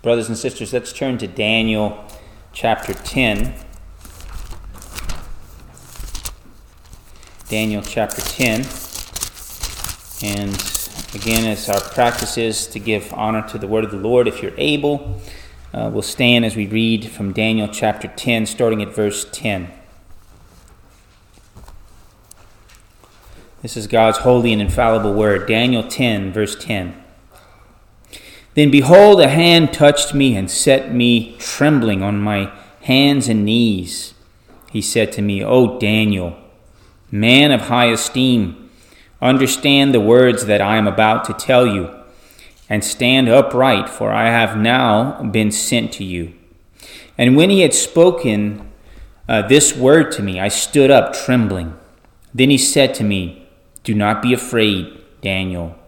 Brothers and sisters, let's turn to Daniel chapter 10. Daniel chapter 10. And again, as our practice is to give honor to the word of the Lord, if you're able, uh, we'll stand as we read from Daniel chapter 10, starting at verse 10. This is God's holy and infallible word. Daniel 10, verse 10. Then behold, a hand touched me and set me trembling on my hands and knees. He said to me, O Daniel, man of high esteem, understand the words that I am about to tell you, and stand upright, for I have now been sent to you. And when he had spoken uh, this word to me, I stood up trembling. Then he said to me, Do not be afraid, Daniel.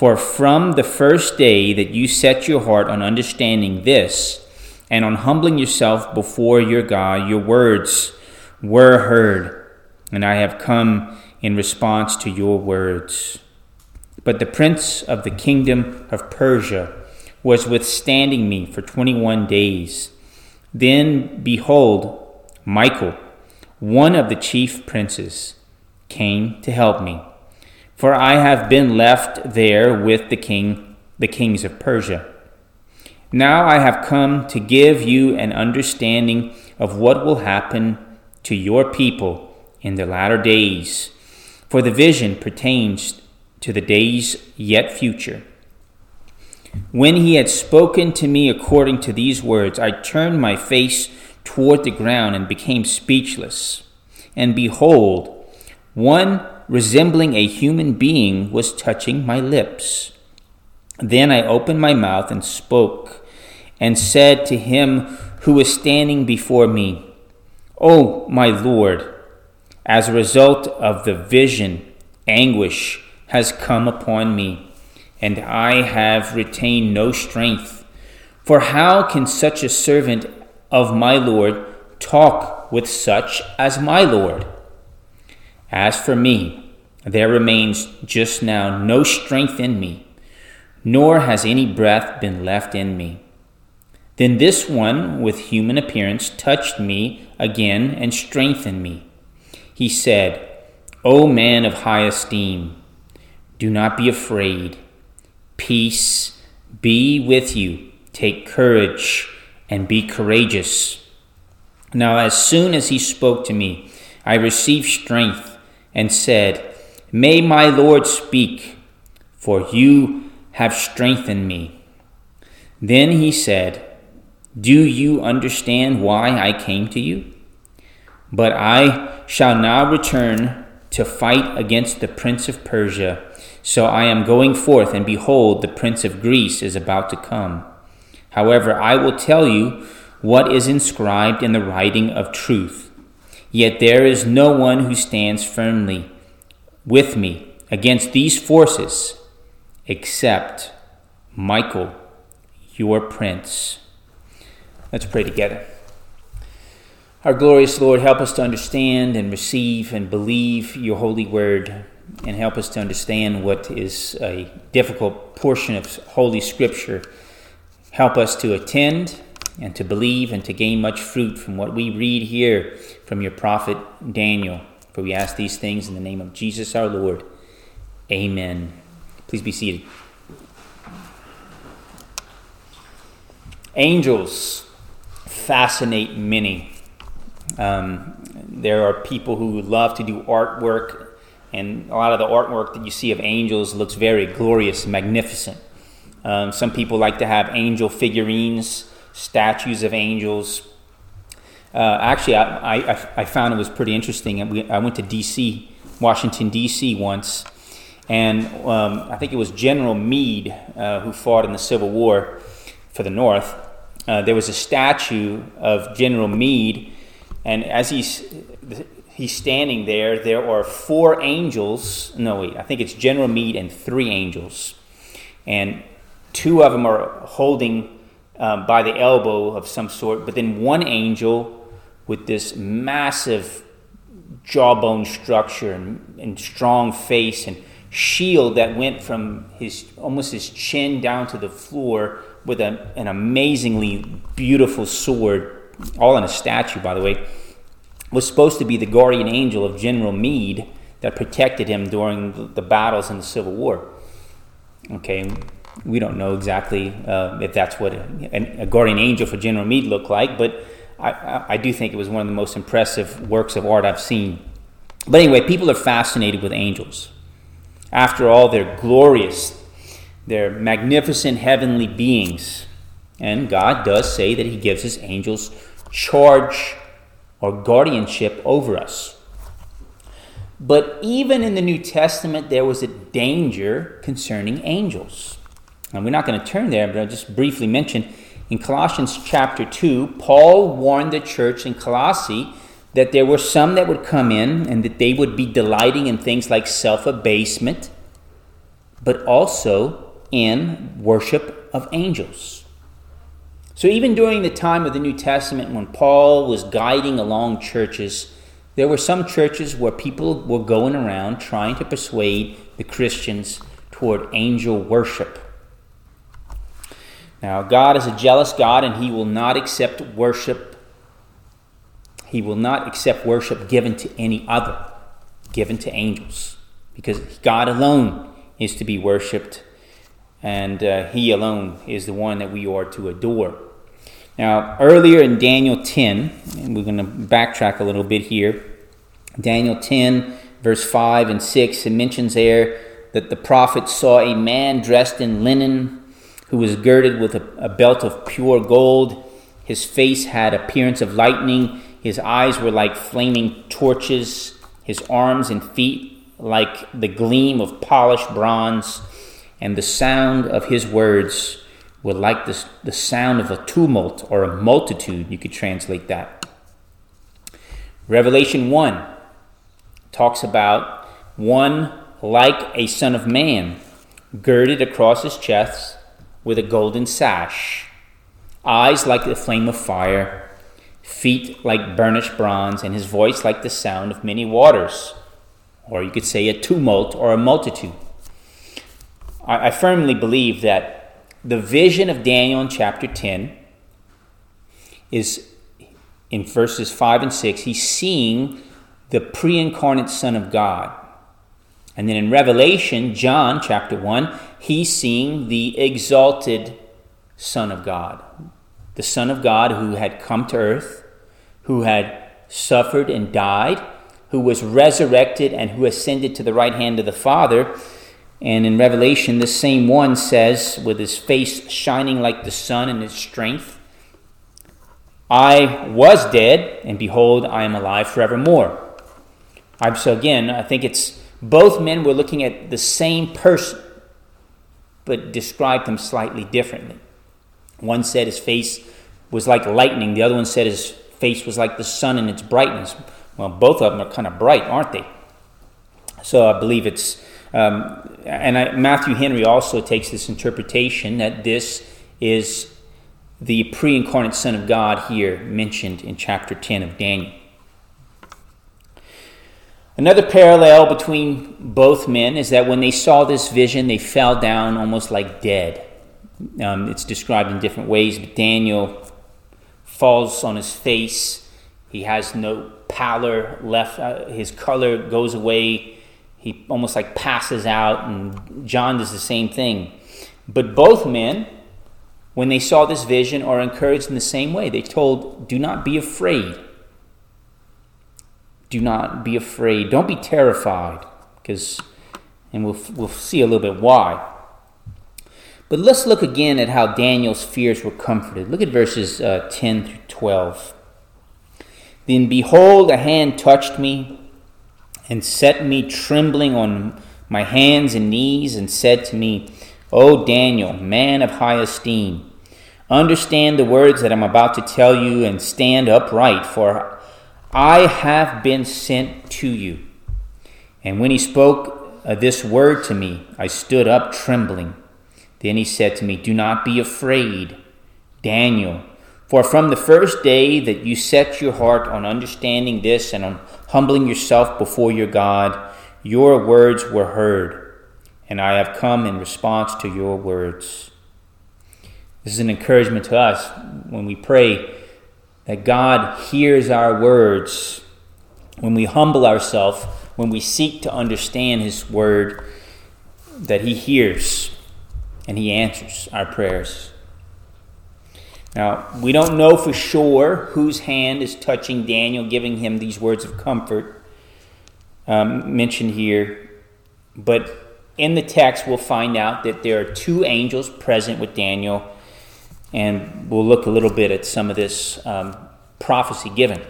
For from the first day that you set your heart on understanding this, and on humbling yourself before your God, your words were heard, and I have come in response to your words. But the prince of the kingdom of Persia was withstanding me for twenty one days. Then, behold, Michael, one of the chief princes, came to help me for I have been left there with the king, the kings of Persia. Now I have come to give you an understanding of what will happen to your people in the latter days, for the vision pertains to the days yet future. When he had spoken to me according to these words, I turned my face toward the ground and became speechless. And behold, one resembling a human being was touching my lips. Then I opened my mouth and spoke, and said to him who was standing before me, O my Lord, as a result of the vision, anguish has come upon me, and I have retained no strength. For how can such a servant of my Lord talk with such as my Lord? As for me, there remains just now no strength in me, nor has any breath been left in me. Then this one with human appearance touched me again and strengthened me. He said, O man of high esteem, do not be afraid. Peace be with you. Take courage and be courageous. Now, as soon as he spoke to me, I received strength and said, May my Lord speak, for you have strengthened me. Then he said, Do you understand why I came to you? But I shall now return to fight against the prince of Persia. So I am going forth, and behold, the prince of Greece is about to come. However, I will tell you what is inscribed in the writing of truth Yet there is no one who stands firmly with me against these forces except Michael, your prince. Let's pray together. Our glorious Lord, help us to understand and receive and believe your holy word, and help us to understand what is a difficult portion of Holy Scripture. Help us to attend and to believe and to gain much fruit from what we read here from your prophet Daniel. For we ask these things in the name of Jesus our Lord. Amen. Please be seated. Angels fascinate many. Um, there are people who love to do artwork, and a lot of the artwork that you see of angels looks very glorious, magnificent. Um, some people like to have angel figurines statues of angels. Uh, actually, I, I, I, found it was pretty interesting. I went to D.C., Washington, D.C. once, and um, I think it was General Meade uh, who fought in the Civil War for the North. Uh, there was a statue of General Meade, and as he's he's standing there, there are four angels. No, wait, I think it's General Meade and three angels, and two of them are holding um, by the elbow of some sort, but then one angel with this massive jawbone structure and, and strong face and shield that went from his almost his chin down to the floor with a, an amazingly beautiful sword, all in a statue, by the way, was supposed to be the guardian angel of General Meade that protected him during the battles in the Civil War. Okay, we don't know exactly uh, if that's what a, a, guardian angel for General Meade looked like, but I, I, do think it was one of the most impressive works of art I've seen. But anyway, people are fascinated with angels. After all, they're glorious, they're magnificent heavenly beings. And God does say that He gives His angels charge or guardianship over us. But even in the New Testament, there was a danger concerning angels. And we're not going to turn there, but I'll just briefly mention in Colossians chapter 2, Paul warned the church in Colossae that there were some that would come in and that they would be delighting in things like self abasement, but also in worship of angels. So, even during the time of the New Testament, when Paul was guiding along churches, there were some churches where people were going around trying to persuade the Christians toward angel worship. Now, God is a jealous God, and He will not accept worship. He will not accept worship given to any other, given to angels, because God alone is to be worshiped, and uh, He alone is the one that we are to adore. Now, earlier in Daniel 10, and we're going to backtrack a little bit here. Daniel 10, verse 5 and 6, it mentions there that the prophet saw a man dressed in linen who was girded with a, a belt of pure gold. His face had appearance of lightning. His eyes were like flaming torches. His arms and feet like the gleam of polished bronze. And the sound of his words were like the, the sound of a tumult or a multitude. You could translate that. Revelation 1 talks about one like a son of man, girded across his chest with a golden sash, eyes like the flame of fire, feet like burnished bronze, and his voice like the sound of many waters. Or you could say a tumult or a multitude. I, I firmly believe that the vision of Daniel in chapter 10 is in verses 5 and 6, he's seeing the pre incarnate Son of God. And then in Revelation, John chapter 1, he's seeing the exalted Son of God. The Son of God who had come to earth, who had suffered and died, who was resurrected and who ascended to the right hand of the Father. And in Revelation, the same one says, with his face shining like the sun in his strength, I was dead, and behold, I am alive forevermore. So again, I think it's both men were looking at the same person, but described him slightly differently. One said his face was like lightning, the other one said his face was like the sun in its brightness. Well, both of them are kind of bright, aren't they? So I believe it's, um, and I, Matthew Henry also takes this interpretation that this is the pre incarnate Son of God here mentioned in chapter 10 of Daniel. Another parallel between both men is that when they saw this vision, they fell down almost like dead. Um, it's described in different ways, but Daniel falls on his face. He has no pallor left, uh, his color goes away. He almost like passes out, and John does the same thing. But both men, when they saw this vision, are encouraged in the same way. They told, Do not be afraid do not be afraid. Don't be terrified, because, and we'll, we'll see a little bit why. But let's look again at how Daniel's fears were comforted. Look at verses uh, 10 through 12. Then behold, a hand touched me and set me trembling on my hands and knees and said to me, O Daniel, man of high esteem, understand the words that I'm about to tell you and stand upright, for I have been sent to you. And when he spoke uh, this word to me, I stood up trembling. Then he said to me, Do not be afraid, Daniel, for from the first day that you set your heart on understanding this and on humbling yourself before your God, your words were heard. and I have come in response to your words. This is an encouragement to us when we pray that God hears our words, when we humble ourselves, when we seek to understand His word, that He hears and He answers our prayers. Now, we don't know for sure whose hand is touching Daniel, giving him these words of comfort um, mentioned here, but in the text we'll find out that there are two angels present with Daniel, and we'll look a little bit at some of this um, prophecy given.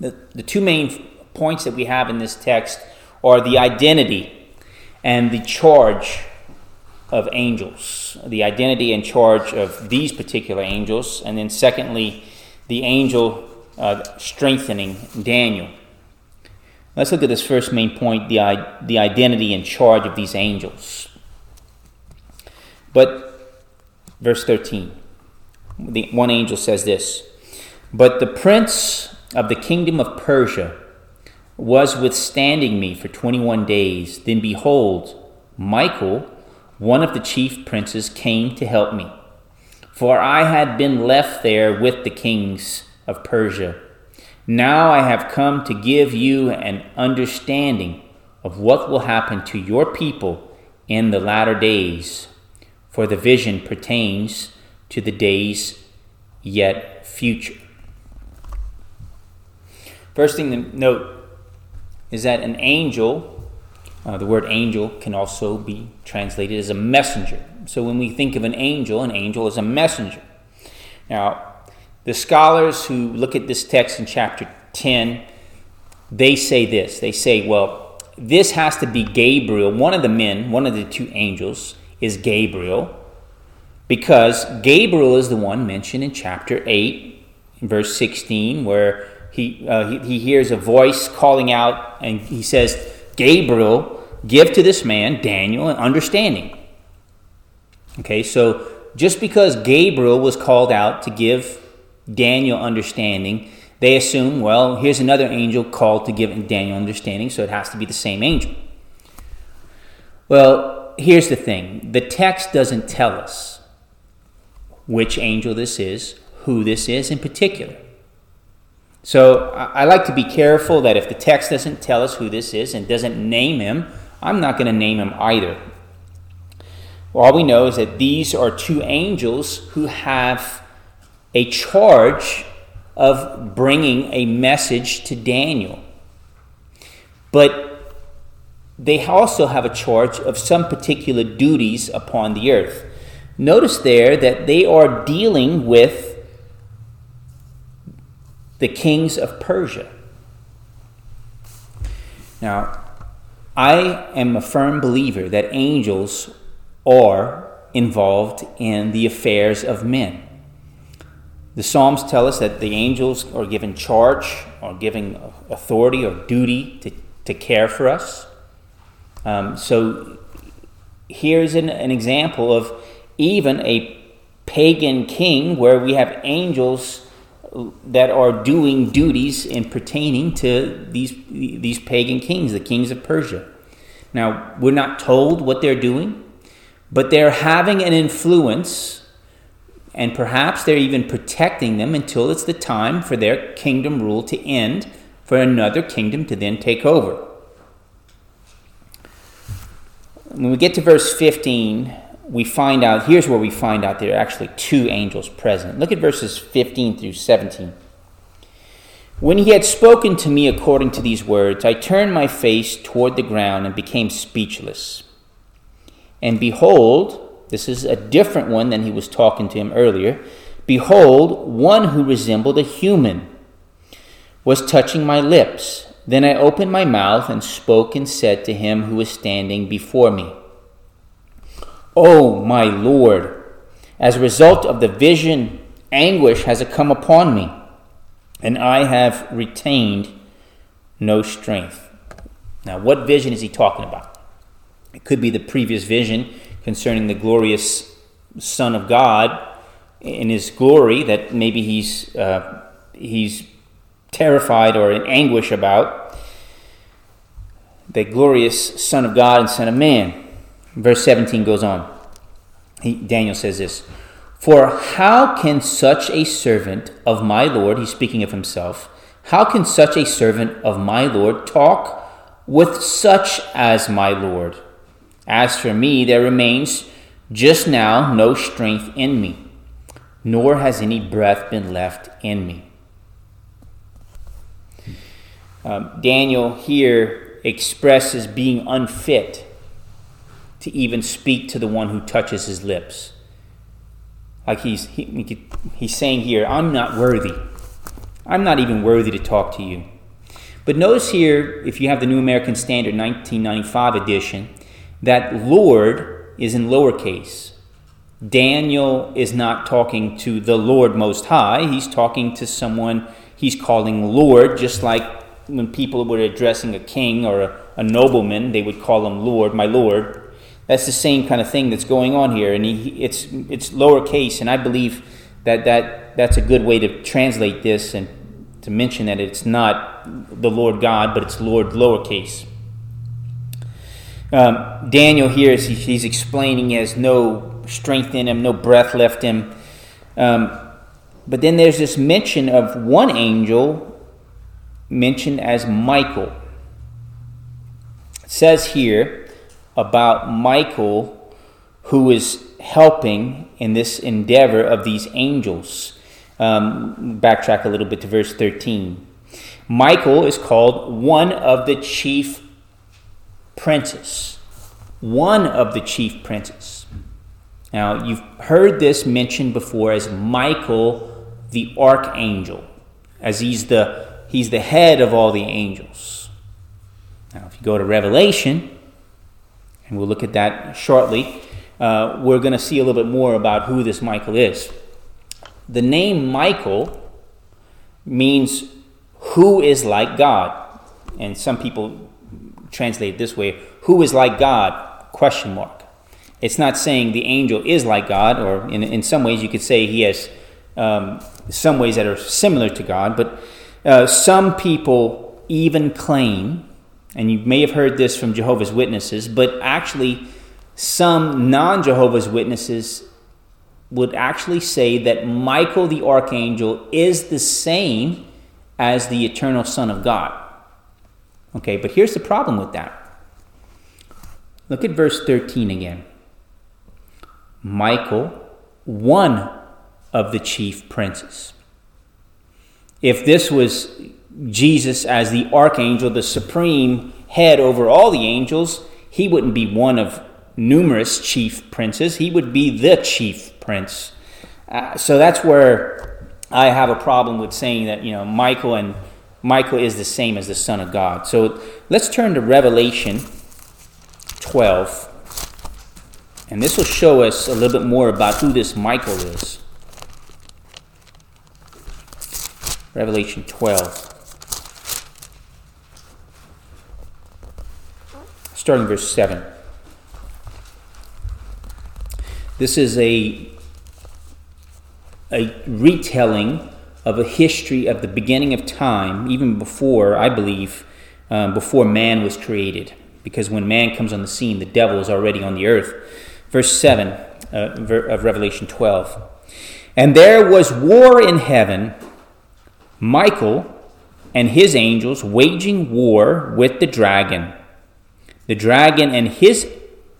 The, the two main points that we have in this text are the identity and the charge of angels, the identity and charge of these particular angels, and then secondly, the angel uh, strengthening Daniel. Let's look at this first main point the, the identity and charge of these angels. But, verse 13, the, one angel says this But the prince of the kingdom of Persia was withstanding me for 21 days. Then behold, Michael one of the chief princes came to help me, for I had been left there with the kings of Persia. Now I have come to give you an understanding of what will happen to your people in the latter days, for the vision pertains to the days yet future. First thing to note is that an angel uh, the word angel can also be translated as a messenger. So when we think of an angel, an angel is a messenger. Now, the scholars who look at this text in chapter 10, they say this. They say, well, this has to be Gabriel. One of the men, one of the two angels, is Gabriel, because Gabriel is the one mentioned in chapter 8, verse 16, where he, uh, he, he hears a voice calling out and he says, Gabriel, give to this man, Daniel, an understanding. Okay, so just because Gabriel was called out to give Daniel understanding, they assume, well, here's another angel called to give Daniel understanding, so it has to be the same angel. Well, here's the thing the text doesn't tell us which angel this is, who this is in particular. So I like to be careful that if the text doesn't tell us who this is and doesn't name him, I'm not going to name him either. All we know is that these are two angels who have a charge of bringing a message to Daniel. But they also have a charge of some particular duties upon the earth. Notice there that they are dealing with the kings of Persia. Now, I am a firm believer that angels are involved in the affairs of men. The Psalms tell us that the angels are given charge or given authority or duty to, to care for us. Um, so here's an, an example of even a pagan king where we have angels that are doing duties in pertaining to these, these pagan kings, the kings of Persia. Now, we're not told what they're doing, but they're having an influence, and perhaps they're even protecting them until it's the time for their kingdom rule to end, for another kingdom to then take over. When we get to verse 15, we find out, here's where we find out there are actually two angels present. Look at verses 15 through 17. When he had spoken to me according to these words, I turned my face toward the ground and became speechless. And behold, this is a different one than he was talking to him earlier. Behold, one who resembled a human was touching my lips. Then I opened my mouth and spoke and said to him who was standing before me. Oh, my Lord, as a result of the vision, anguish has come upon me, and I have retained no strength. Now, what vision is he talking about? It could be the previous vision concerning the glorious Son of God in his glory that maybe he's, uh, he's terrified or in anguish about. The glorious Son of God and Son of Man. Verse 17 goes on. He, Daniel says this For how can such a servant of my Lord, he's speaking of himself, how can such a servant of my Lord talk with such as my Lord? As for me, there remains just now no strength in me, nor has any breath been left in me. Um, Daniel here expresses being unfit to even speak to the one who touches his lips. Like he's, he, he's saying here, I'm not worthy. I'm not even worthy to talk to you. But notice here, if you have the New American Standard 1995 edition, that Lord is in lowercase. Daniel is not talking to the Lord Most High, he's talking to someone he's calling Lord, just like when people were addressing a king or a, a, nobleman, they would call him Lord, my Lord. That's the same kind of thing that's going on here, and he, it's it's lowercase, and I believe that, that that's a good way to translate this and to mention that it's not the Lord God, but it's Lord lowercase. Um, Daniel here, is, he's explaining, he has no strength in him, no breath left him. Um, but then there's this mention of one angel mentioned as Michael. It says here about Michael who is helping in this endeavor of these angels. Um, backtrack a little bit to verse 13. Michael is called one of the chief princes. One of the chief princes. Now, you've heard this mentioned before as Michael the archangel, as he's the He's the head of all the angels. Now, if you go to Revelation, and we'll look at that shortly, uh, we're going to see a little bit more about who this Michael is. The name Michael means who is like God. And some people translate it this way who is like God? Question mark. It's not saying the angel is like God, or in, in some ways you could say he has um, some ways that are similar to God, but uh, some people even claim, and you may have heard this from Jehovah's Witnesses, but actually, some non Jehovah's Witnesses would actually say that Michael the archangel is the same as the eternal Son of God. Okay, but here's the problem with that. Look at verse 13 again. Michael, one of the chief princes. If this was Jesus as the archangel, the supreme head over all the angels, he wouldn't be one of numerous chief princes. He would be the chief prince. Uh, so that's where I have a problem with saying that you know Michael and Michael is the same as the Son of God. So let's turn to Revelation 12, and this will show us a little bit more about who this Michael is. Revelation 12. Starting verse 7. This is a, a retelling of a history of the beginning of time, even before, I believe, um, before man was created. Because when man comes on the scene, the devil is already on the earth. Verse 7 uh, of Revelation 12. And there was war in heaven. Michael and his angels waging war with the dragon. The dragon and his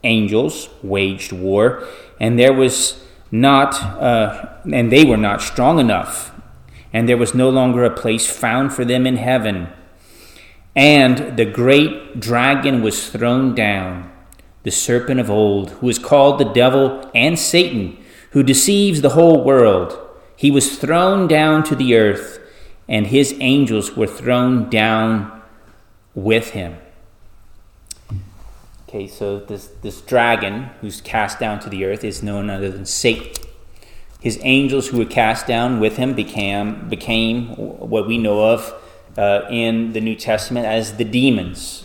angels waged war, and there was not, uh, and they were not strong enough, and there was no longer a place found for them in heaven. And the great dragon was thrown down, the serpent of old, who is called the devil and Satan, who deceives the whole world. He was thrown down to the earth and his angels were thrown down with him. Okay, so this, this dragon who's cast down to the earth is none other than Satan. His angels who were cast down with him became, became what we know of uh, in the New Testament as the demons.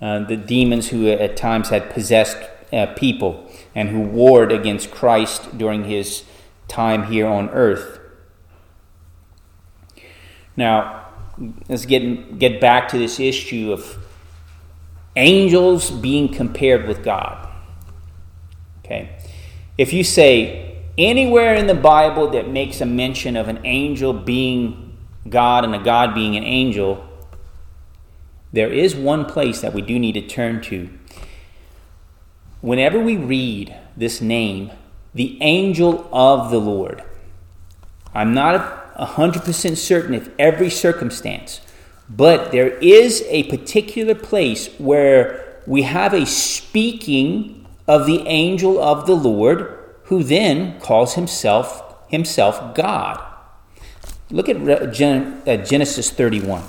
Uh, the demons who at times had possessed uh, people and who warred against Christ during his time here on earth. Now, let's get, get back to this issue of angels being compared with God. Okay? If you say anywhere in the Bible that makes a mention of an angel being God and a God being an angel, there is one place that we do need to turn to. Whenever we read this name, the angel of the Lord, I'm not 100% certain of every circumstance, but there is a particular place where we have a speaking of the angel of the Lord who then calls himself himself God. Look at uh, Genesis 31.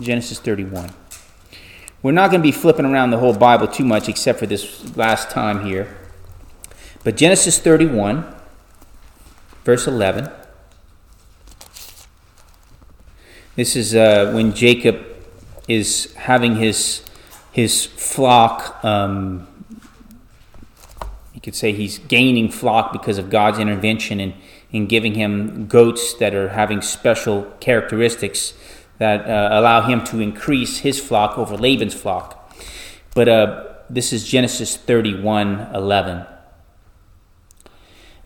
Genesis 31. We're not going to be flipping around the whole Bible too much except for this last time here. But Genesis 31, verse 11. This is uh, when Jacob is having his his flock. Um, you could say he's gaining flock because of God's intervention in, in giving him goats that are having special characteristics that uh, allow him to increase his flock over Laban's flock. But uh, this is Genesis 31 11.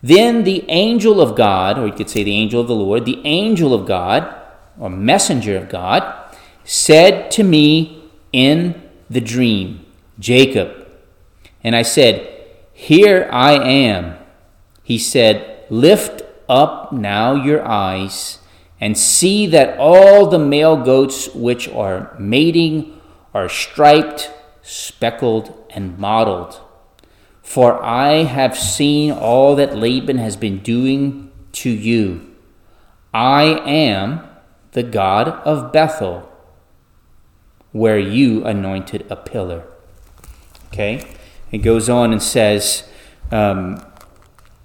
Then the angel of God, or you could say the angel of the Lord, the angel of God or messenger of God, said to me in the dream, Jacob. And I said, Here I am. He said, Lift up now your eyes and see that all the male goats which are mating are striped, speckled, and mottled. For I have seen all that Laban has been doing to you. I am the God of Bethel, where you anointed a pillar. Okay? It goes on and says, um,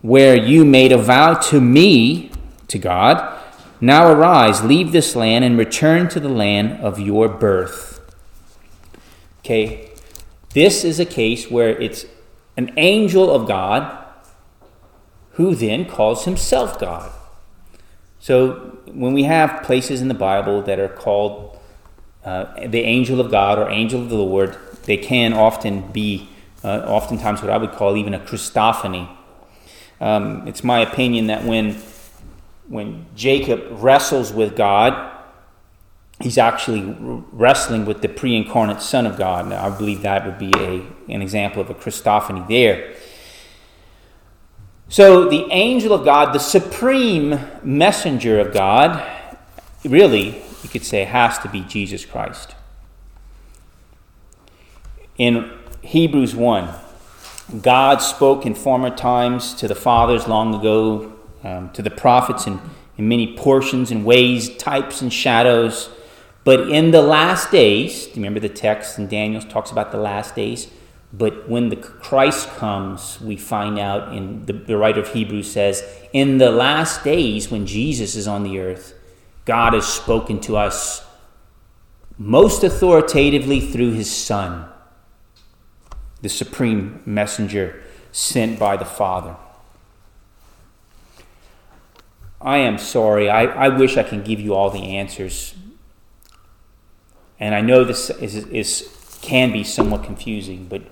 Where you made a vow to me, to God, now arise, leave this land, and return to the land of your birth. Okay? This is a case where it's an angel of God who then calls himself God. So when we have places in the Bible that are called uh, the angel of God or angel of the Lord, they can often be, uh, oftentimes, what I would call even a Christophany. Um, it's my opinion that when when Jacob wrestles with God, he's actually wrestling with the pre-incarnate Son of God. Now, I believe that would be a, an example of a Christophany there. So, the angel of God, the supreme messenger of God, really, you could say, has to be Jesus Christ. In Hebrews 1, God spoke in former times to the fathers long ago, um, to the prophets in, in many portions and ways, types and shadows. But in the last days, remember the text in Daniel talks about the last days? But when the Christ comes, we find out in the, the writer of Hebrews says, in the last days when Jesus is on the earth, God has spoken to us most authoritatively through his Son, the supreme messenger sent by the Father. I am sorry. I, I wish I can give you all the answers. And I know this is, is, can be somewhat confusing, but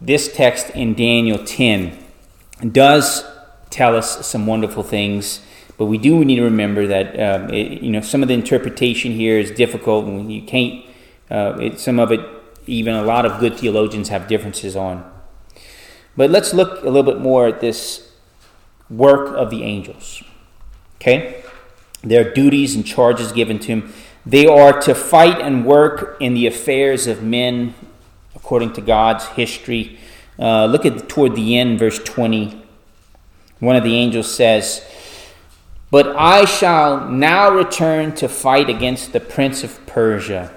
this text in Daniel 10 does tell us some wonderful things, but we do need to remember that um, it, you know some of the interpretation here is difficult, and you can't. Uh, it, some of it, even a lot of good theologians have differences on. But let's look a little bit more at this work of the angels. Okay, their duties and charges given to them. They are to fight and work in the affairs of men according to God's history. Uh, look at toward the end, verse 20. One of the angels says, But I shall now return to fight against the prince of Persia.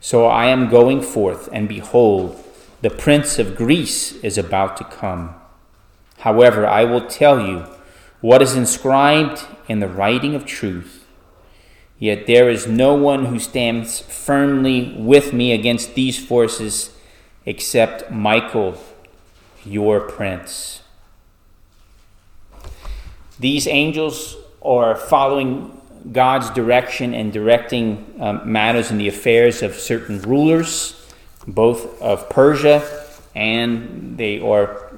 So I am going forth, and behold, the prince of Greece is about to come. However, I will tell you what is inscribed in the writing of truth Yet there is no one who stands firmly with me against these forces except Michael, your prince. These angels are following God's direction and directing um, matters in the affairs of certain rulers, both of Persia and they are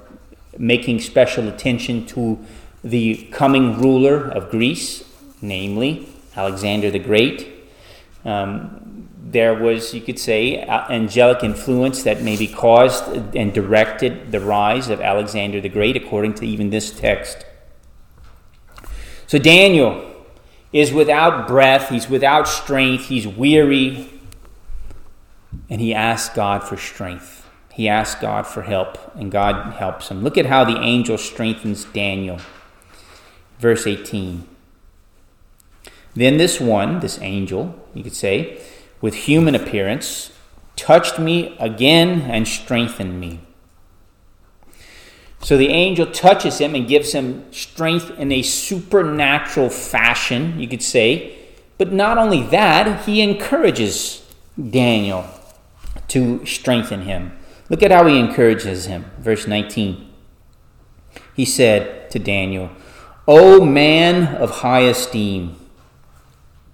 making special attention to the coming ruler of Greece, namely Alexander the Great. Um, there was, you could say, angelic influence that maybe caused and directed the rise of Alexander the Great, according to even this text. So Daniel is without breath, he's without strength, he's weary, and he asks God for strength. He asks God for help, and God helps him. Look at how the angel strengthens Daniel. Verse 18. Then this one, this angel, you could say, with human appearance, touched me again and strengthened me. So the angel touches him and gives him strength in a supernatural fashion, you could say. But not only that, he encourages Daniel to strengthen him. Look at how he encourages him. Verse 19. He said to Daniel, O man of high esteem,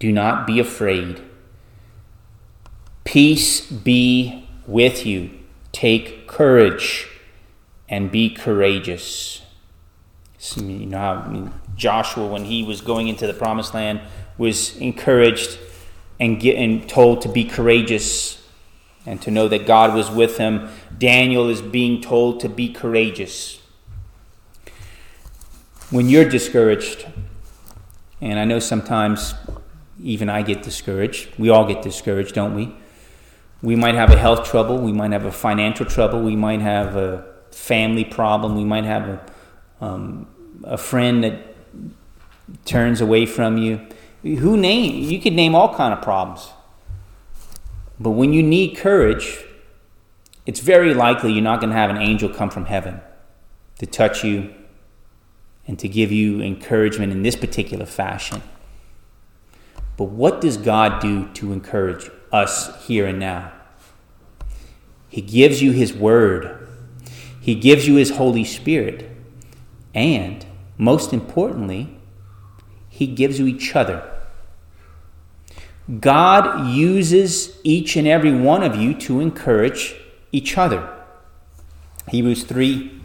do not be afraid. Peace be with you. Take courage and be courageous. You know how Joshua, when he was going into the promised land, was encouraged and, get, and told to be courageous and to know that God was with him. Daniel is being told to be courageous. When you're discouraged, and I know sometimes even I get discouraged, we all get discouraged, don't we? We might have a health trouble, we might have a financial trouble, we might have a family problem. We might have a, um, a friend that turns away from you. Who name? You could name all kind of problems. But when you need courage, it's very likely you're not going to have an angel come from heaven to touch you and to give you encouragement in this particular fashion. But what does God do to encourage us here and now? He gives you His Word he gives you His Holy Spirit. And, most importantly, He gives you each other. God uses each and every one of you to encourage each other. Hebrews 3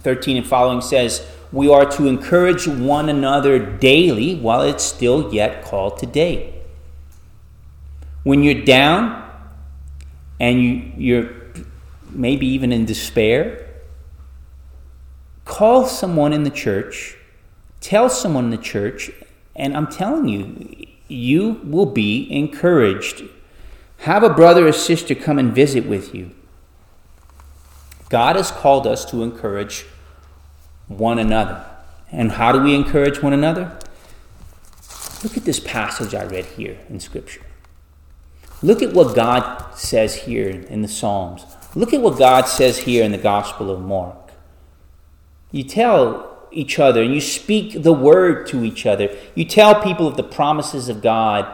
13 and following says, We are to encourage one another daily while it's still yet called today. When you're down and you, you're maybe even in despair, call someone in the church, tell someone in the church, and I'm telling you, you will be encouraged. Have a brother or sister come and visit with you. God has called us to encourage one another. And how do we encourage one another? Look at this passage I read here in Scripture. Look at what God says here in the Psalms. Look at what God says here in the Gospel of Mark. You tell each other and you speak the word to each other. You tell people of the promises of God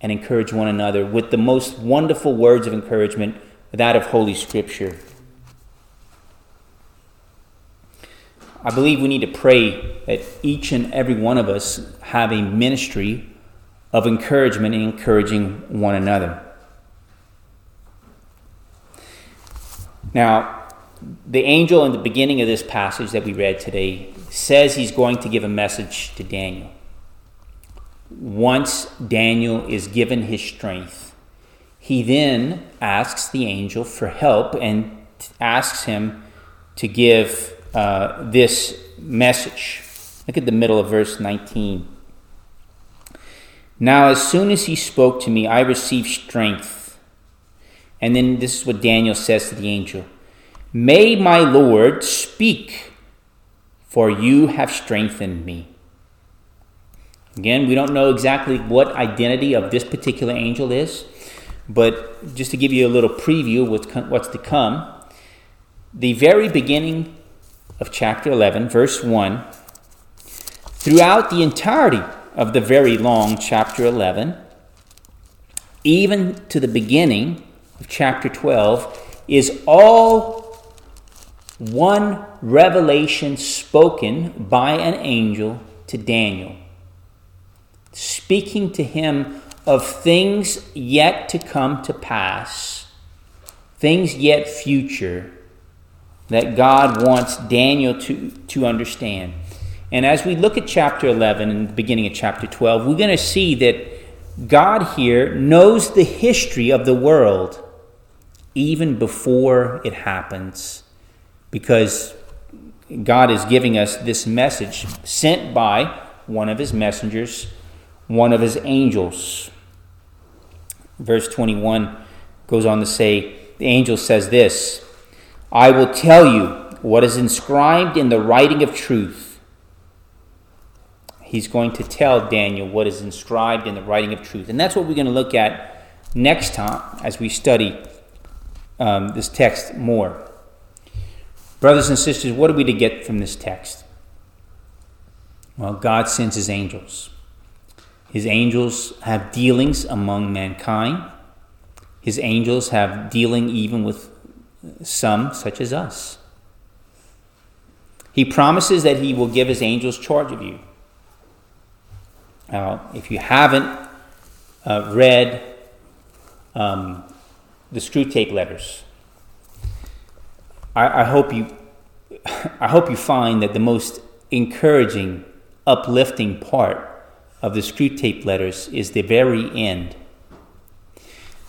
and encourage one another with the most wonderful words of encouragement, that of Holy Scripture. I believe we need to pray that each and every one of us have a ministry of encouragement and encouraging one another. Now, the angel in the beginning of this passage that we read today says he's going to give a message to Daniel. Once Daniel is given his strength, he then asks the angel for help and asks him to give uh, this message. Look at the middle of verse 19. Now, as soon as he spoke to me, I received strength. And then this is what Daniel says to the angel May my Lord speak, for you have strengthened me. Again, we don't know exactly what identity of this particular angel is, but just to give you a little preview of what's to come, the very beginning of chapter 11, verse 1, throughout the entirety of the very long chapter 11, even to the beginning of chapter 12, is all one revelation spoken by an angel to Daniel, speaking to him of things yet to come to pass things yet future that God wants Daniel to, to understand. And as we look at chapter 11 and the beginning of chapter 12, we're going to see that God here knows the history of the world even before it happens because God is giving us this message sent by one of his messengers, one of his angels. Verse 21 goes on to say, The angel says this I will tell you what is inscribed in the writing of truth. He's going to tell Daniel what is inscribed in the writing of truth. And that's what we're going to look at next time as we study um, this text more. Brothers and sisters, what are we to get from this text? Well, God sends his angels. His angels have dealings among mankind. His angels have dealing even with some, such as us. He promises that he will give his angels charge of you. Now, if you haven't uh, read um, the Screwtape letters, I, I hope you I hope you find that the most encouraging, uplifting part of the Screwtape letters is the very end.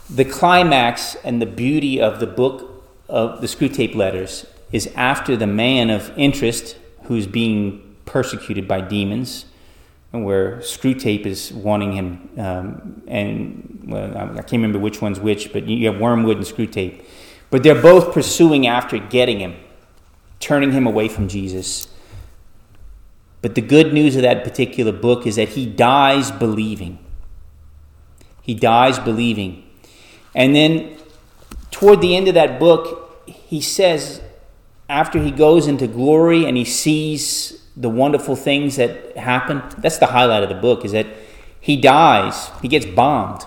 The climax and the beauty of the book of the Screwtape letters is after the man of interest who's being persecuted by demons, and where Screwtape is wanting him, um, and well, I can't remember which one's which, but you have Wormwood and Screwtape. But they're both pursuing after getting him, turning him away from Jesus. But the good news of that particular book is that he dies believing. He dies believing. And then toward the end of that book, he says, after he goes into glory and he sees the wonderful things that happen, that's the highlight of the book, is that he dies, he gets bombed,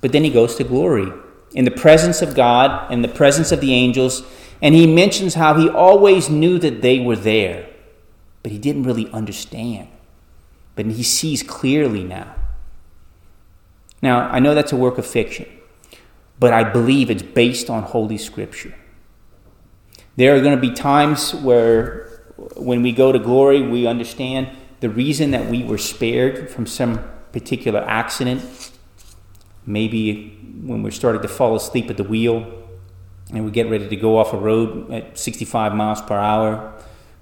but then he goes to glory in the presence of God, in the presence of the angels, and he mentions how he always knew that they were there, but he didn't really understand. But he sees clearly now. Now, I know that's a work of fiction, but I believe it's based on Holy Scripture. There are going to be times where, when we go to glory, we understand the reason that we were spared from some particular accident. Maybe when we're starting to fall asleep at the wheel and we get ready to go off a road at 65 miles per hour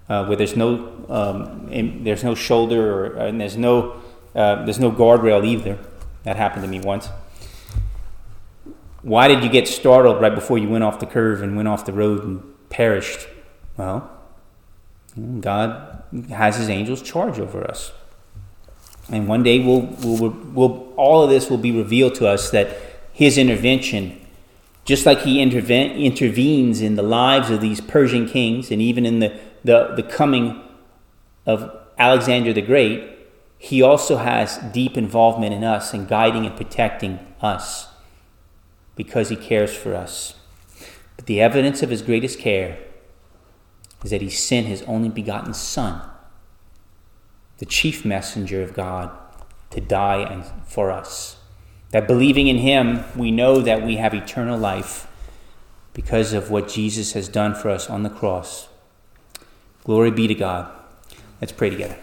uh, where there's no um, there's no shoulder or and there's no uh, there's no guardrail either. That happened to me once why did you get startled right before you went off the curve and went off the road and perished? Well god has his angels charge over us. And one day we'll, we'll, we'll, all of this will be revealed to us that his intervention, just like he interven, intervenes in the lives of these Persian kings and even in the, the, the coming of Alexander the Great, he also has deep involvement in us and guiding and protecting us because he cares for us. But the evidence of his greatest care is that he sent his only begotten Son the chief messenger of God, to die and for us. That believing in him, we know that we have eternal life because of what Jesus has done for us on the cross. Glory be to God. Let's pray together.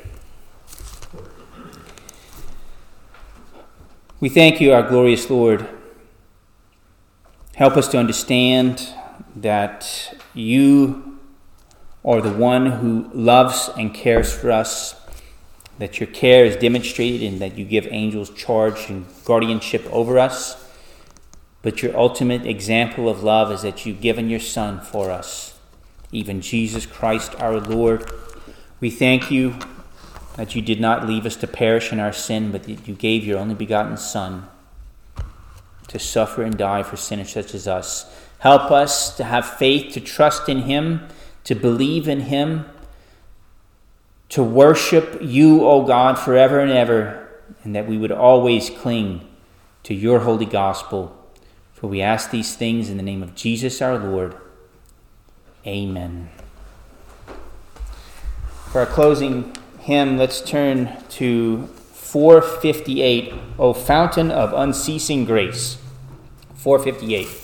We thank you, our glorious Lord. Help us to understand that you are the one who loves and cares for us that your care is demonstrated and that you give angels charge and guardianship over us. But your ultimate example of love is that you've given your Son for us, even Jesus Christ our Lord. We thank you that you did not leave us to perish in our sin, but that you gave your only begotten Son to suffer and die for sinners such as us. Help us to have faith, to trust in Him, to believe in Him to worship you, O God, forever and ever, and that we would always cling to your holy gospel. For we ask these things in the name of Jesus our Lord. Amen. For our closing hymn, let's turn to 458, O Fountain of Unceasing Grace. 458.